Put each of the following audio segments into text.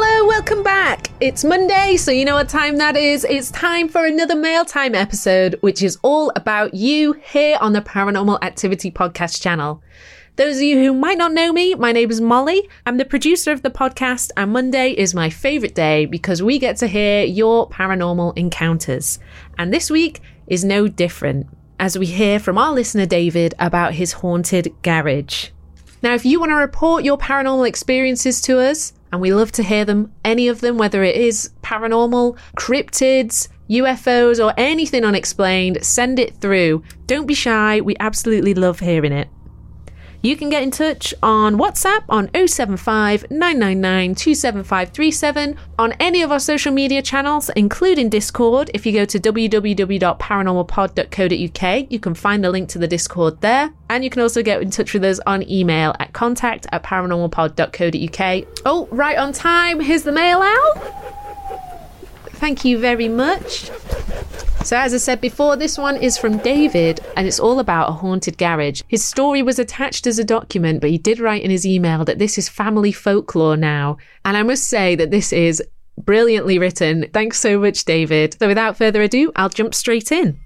Hello, welcome back. It's Monday, so you know what time that is. It's time for another Mail Time episode, which is all about you here on the Paranormal Activity Podcast channel. Those of you who might not know me, my name is Molly. I'm the producer of the podcast, and Monday is my favourite day because we get to hear your paranormal encounters. And this week is no different as we hear from our listener David about his haunted garage. Now, if you want to report your paranormal experiences to us, and we love to hear them, any of them, whether it is paranormal, cryptids, UFOs, or anything unexplained, send it through. Don't be shy, we absolutely love hearing it. You can get in touch on WhatsApp on 075 999 27537, on any of our social media channels, including Discord. If you go to www.paranormalpod.co.uk, you can find the link to the Discord there. And you can also get in touch with us on email at contact at paranormalpod.co.uk. Oh, right on time. Here's the mail out. Thank you very much. So, as I said before, this one is from David and it's all about a haunted garage. His story was attached as a document, but he did write in his email that this is family folklore now. And I must say that this is brilliantly written. Thanks so much, David. So, without further ado, I'll jump straight in.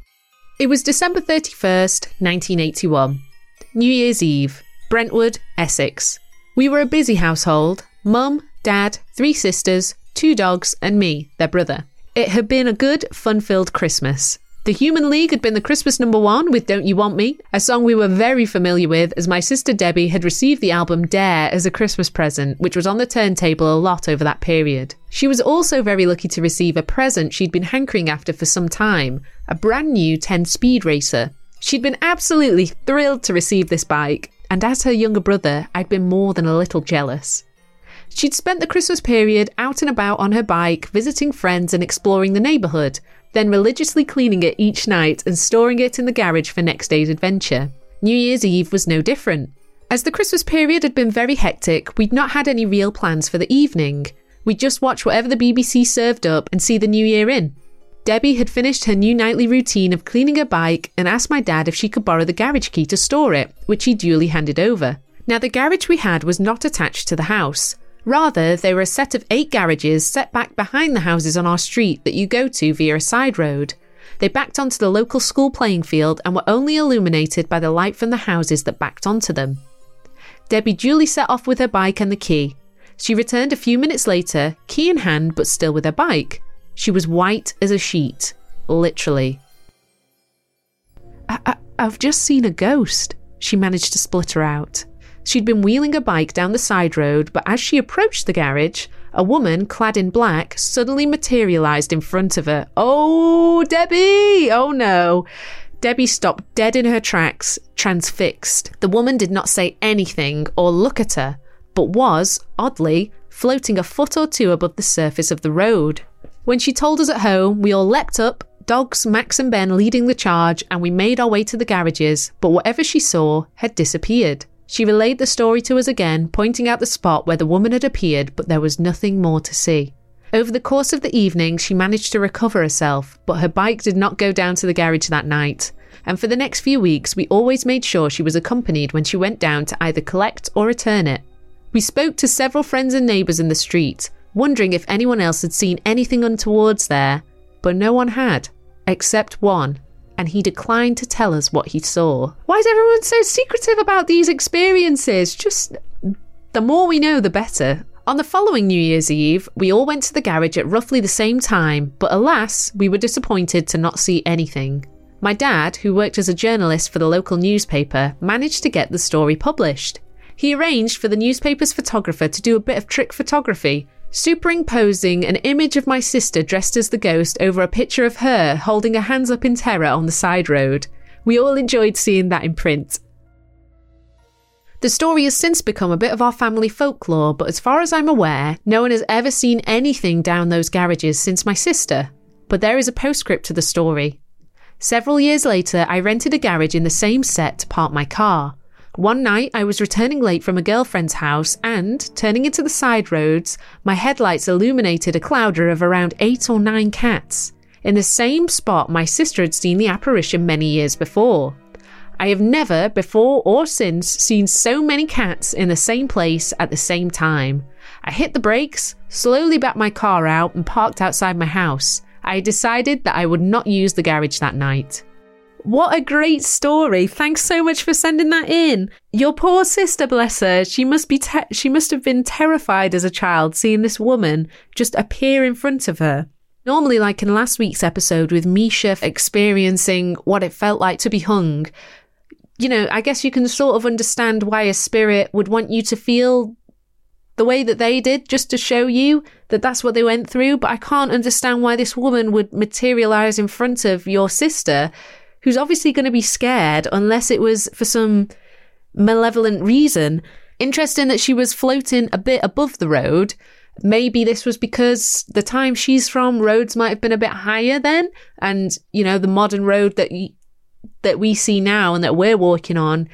It was December 31st, 1981, New Year's Eve, Brentwood, Essex. We were a busy household mum, dad, three sisters, two dogs, and me, their brother. It had been a good, fun filled Christmas. The Human League had been the Christmas number one with Don't You Want Me, a song we were very familiar with as my sister Debbie had received the album Dare as a Christmas present, which was on the turntable a lot over that period. She was also very lucky to receive a present she'd been hankering after for some time a brand new 10 speed racer. She'd been absolutely thrilled to receive this bike, and as her younger brother, I'd been more than a little jealous. She'd spent the Christmas period out and about on her bike, visiting friends and exploring the neighbourhood, then religiously cleaning it each night and storing it in the garage for next day's adventure. New Year's Eve was no different. As the Christmas period had been very hectic, we'd not had any real plans for the evening. We'd just watch whatever the BBC served up and see the new year in. Debbie had finished her new nightly routine of cleaning her bike and asked my dad if she could borrow the garage key to store it, which he duly handed over. Now, the garage we had was not attached to the house. Rather, they were a set of eight garages set back behind the houses on our street that you go to via a side road. They backed onto the local school playing field and were only illuminated by the light from the houses that backed onto them. Debbie duly set off with her bike and the key. She returned a few minutes later, key in hand but still with her bike. She was white as a sheet, literally. I- I- I've just seen a ghost, she managed to splutter out. She'd been wheeling a bike down the side road, but as she approached the garage, a woman clad in black suddenly materialized in front of her. Oh, Debbie! Oh no. Debbie stopped dead in her tracks, transfixed. The woman did not say anything or look at her, but was, oddly, floating a foot or two above the surface of the road. When she told us at home, we all leapt up, dogs, Max and Ben leading the charge, and we made our way to the garages, but whatever she saw had disappeared. She relayed the story to us again, pointing out the spot where the woman had appeared, but there was nothing more to see. Over the course of the evening, she managed to recover herself, but her bike did not go down to the garage that night. And for the next few weeks, we always made sure she was accompanied when she went down to either collect or return it. We spoke to several friends and neighbours in the street, wondering if anyone else had seen anything untowards there, but no one had, except one, and he declined to tell us what he saw. Why is everyone so secretive about these experiences? Just the more we know, the better. On the following New Year's Eve, we all went to the garage at roughly the same time, but alas, we were disappointed to not see anything. My dad, who worked as a journalist for the local newspaper, managed to get the story published. He arranged for the newspaper's photographer to do a bit of trick photography, superimposing an image of my sister dressed as the ghost over a picture of her holding her hands up in terror on the side road. We all enjoyed seeing that in print. The story has since become a bit of our family folklore, but as far as I'm aware, no one has ever seen anything down those garages since my sister. But there is a postscript to the story. Several years later, I rented a garage in the same set to park my car. One night, I was returning late from a girlfriend's house and, turning into the side roads, my headlights illuminated a clowder of around eight or nine cats. In the same spot my sister had seen the apparition many years before. I have never, before or since, seen so many cats in the same place at the same time. I hit the brakes, slowly backed my car out, and parked outside my house. I decided that I would not use the garage that night. What a great story. Thanks so much for sending that in. Your poor sister, bless her. She must be te- she must have been terrified as a child seeing this woman just appear in front of her. Normally, like in last week's episode with Misha experiencing what it felt like to be hung, you know, I guess you can sort of understand why a spirit would want you to feel the way that they did just to show you that that's what they went through. But I can't understand why this woman would materialize in front of your sister, who's obviously going to be scared unless it was for some malevolent reason. Interesting that she was floating a bit above the road. Maybe this was because the time she's from, roads might have been a bit higher then. And, you know, the modern road that that we see now and that we're walking on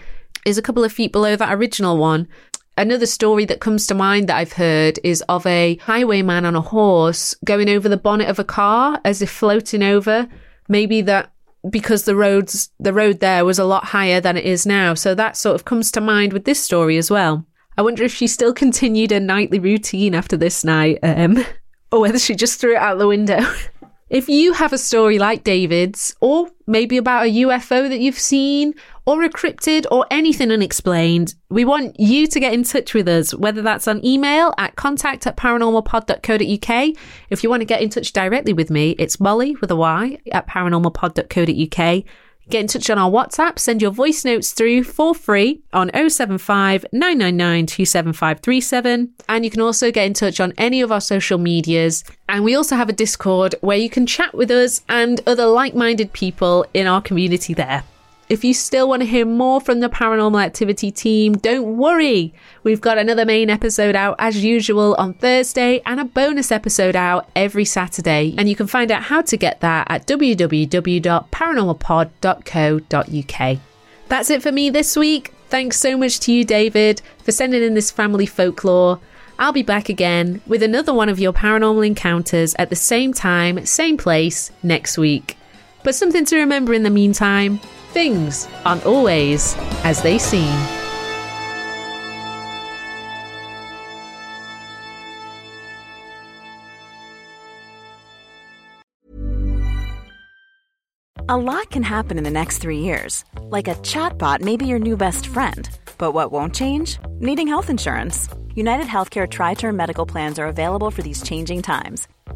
is a couple of feet below that original one. Another story that comes to mind that I've heard is of a highwayman on a horse going over the bonnet of a car as if floating over. Maybe that because the roads the road there was a lot higher than it is now. So that sort of comes to mind with this story as well. I wonder if she still continued her nightly routine after this night, um, or whether she just threw it out the window. If you have a story like David's, or maybe about a UFO that you've seen, or a cryptid, or anything unexplained, we want you to get in touch with us, whether that's on email at contact at paranormalpod.co.uk. If you want to get in touch directly with me, it's Molly with a Y at paranormalpod.co.uk. Get in touch on our WhatsApp, send your voice notes through for free on 075 999 27537. And you can also get in touch on any of our social medias. And we also have a Discord where you can chat with us and other like minded people in our community there. If you still want to hear more from the Paranormal Activity team, don't worry. We've got another main episode out as usual on Thursday and a bonus episode out every Saturday. And you can find out how to get that at www.paranormalpod.co.uk. That's it for me this week. Thanks so much to you, David, for sending in this family folklore. I'll be back again with another one of your paranormal encounters at the same time, same place next week. But something to remember in the meantime things aren't always as they seem. A lot can happen in the next three years. Like a chatbot may be your new best friend. But what won't change? Needing health insurance. United Healthcare Tri Term Medical Plans are available for these changing times